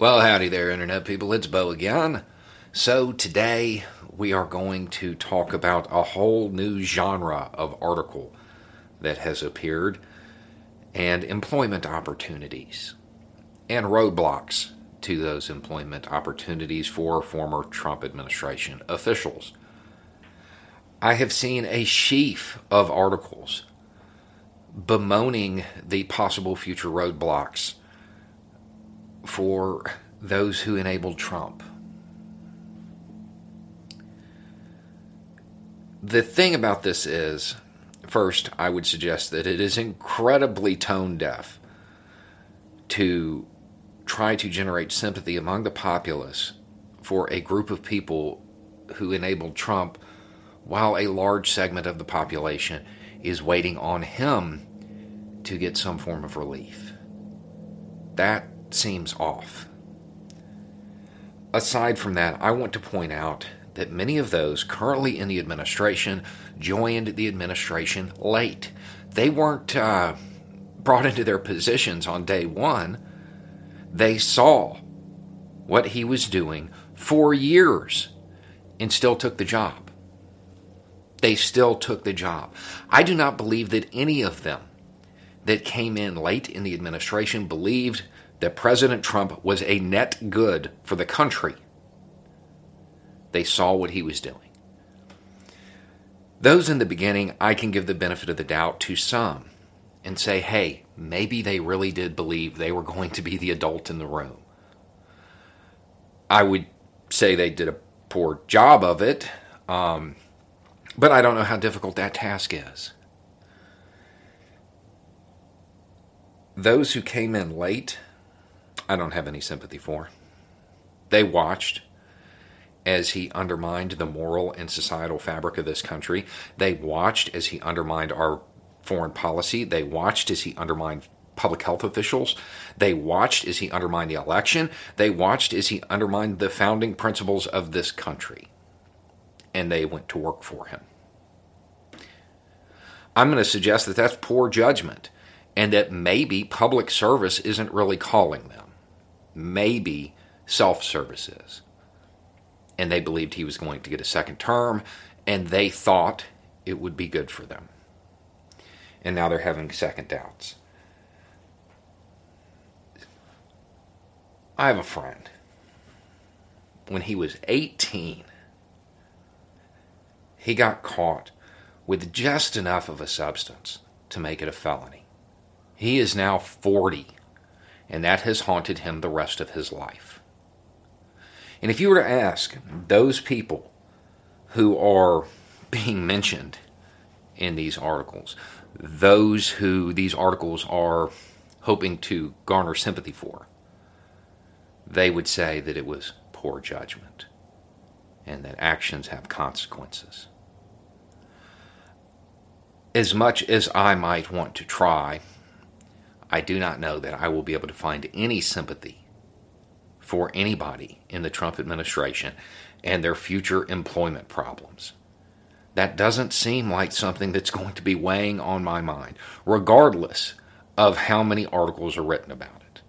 Well, howdy there, Internet people. It's Beau again. So, today we are going to talk about a whole new genre of article that has appeared and employment opportunities and roadblocks to those employment opportunities for former Trump administration officials. I have seen a sheaf of articles bemoaning the possible future roadblocks for those who enabled Trump. The thing about this is, first, I would suggest that it is incredibly tone deaf to try to generate sympathy among the populace for a group of people who enabled Trump while a large segment of the population is waiting on him to get some form of relief. That seems off. Aside from that, I want to point out that many of those currently in the administration joined the administration late. They weren't uh, brought into their positions on day one. They saw what he was doing for years and still took the job. They still took the job. I do not believe that any of them that came in late in the administration believed that President Trump was a net good for the country. They saw what he was doing. Those in the beginning, I can give the benefit of the doubt to some and say, hey, maybe they really did believe they were going to be the adult in the room. I would say they did a poor job of it, um, but I don't know how difficult that task is. Those who came in late I don't have any sympathy for. They watched as he undermined the moral and societal fabric of this country. They watched as he undermined our foreign policy. They watched as he undermined public health officials. They watched as he undermined the election. They watched as he undermined the founding principles of this country. And they went to work for him. I'm going to suggest that that's poor judgment and that maybe public service isn't really calling them maybe self services. And they believed he was going to get a second term, and they thought it would be good for them. And now they're having second doubts. I have a friend. When he was 18, he got caught with just enough of a substance to make it a felony. He is now 40 and that has haunted him the rest of his life. And if you were to ask those people who are being mentioned in these articles, those who these articles are hoping to garner sympathy for, they would say that it was poor judgment and that actions have consequences. As much as I might want to try I do not know that I will be able to find any sympathy for anybody in the Trump administration and their future employment problems. That doesn't seem like something that's going to be weighing on my mind, regardless of how many articles are written about it.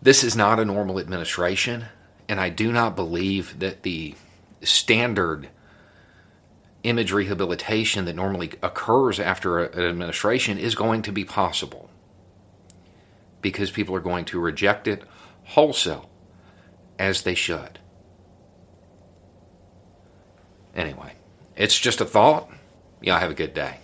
This is not a normal administration, and I do not believe that the standard image rehabilitation that normally occurs after an administration is going to be possible because people are going to reject it wholesale as they should. Anyway, it's just a thought. Y'all have a good day.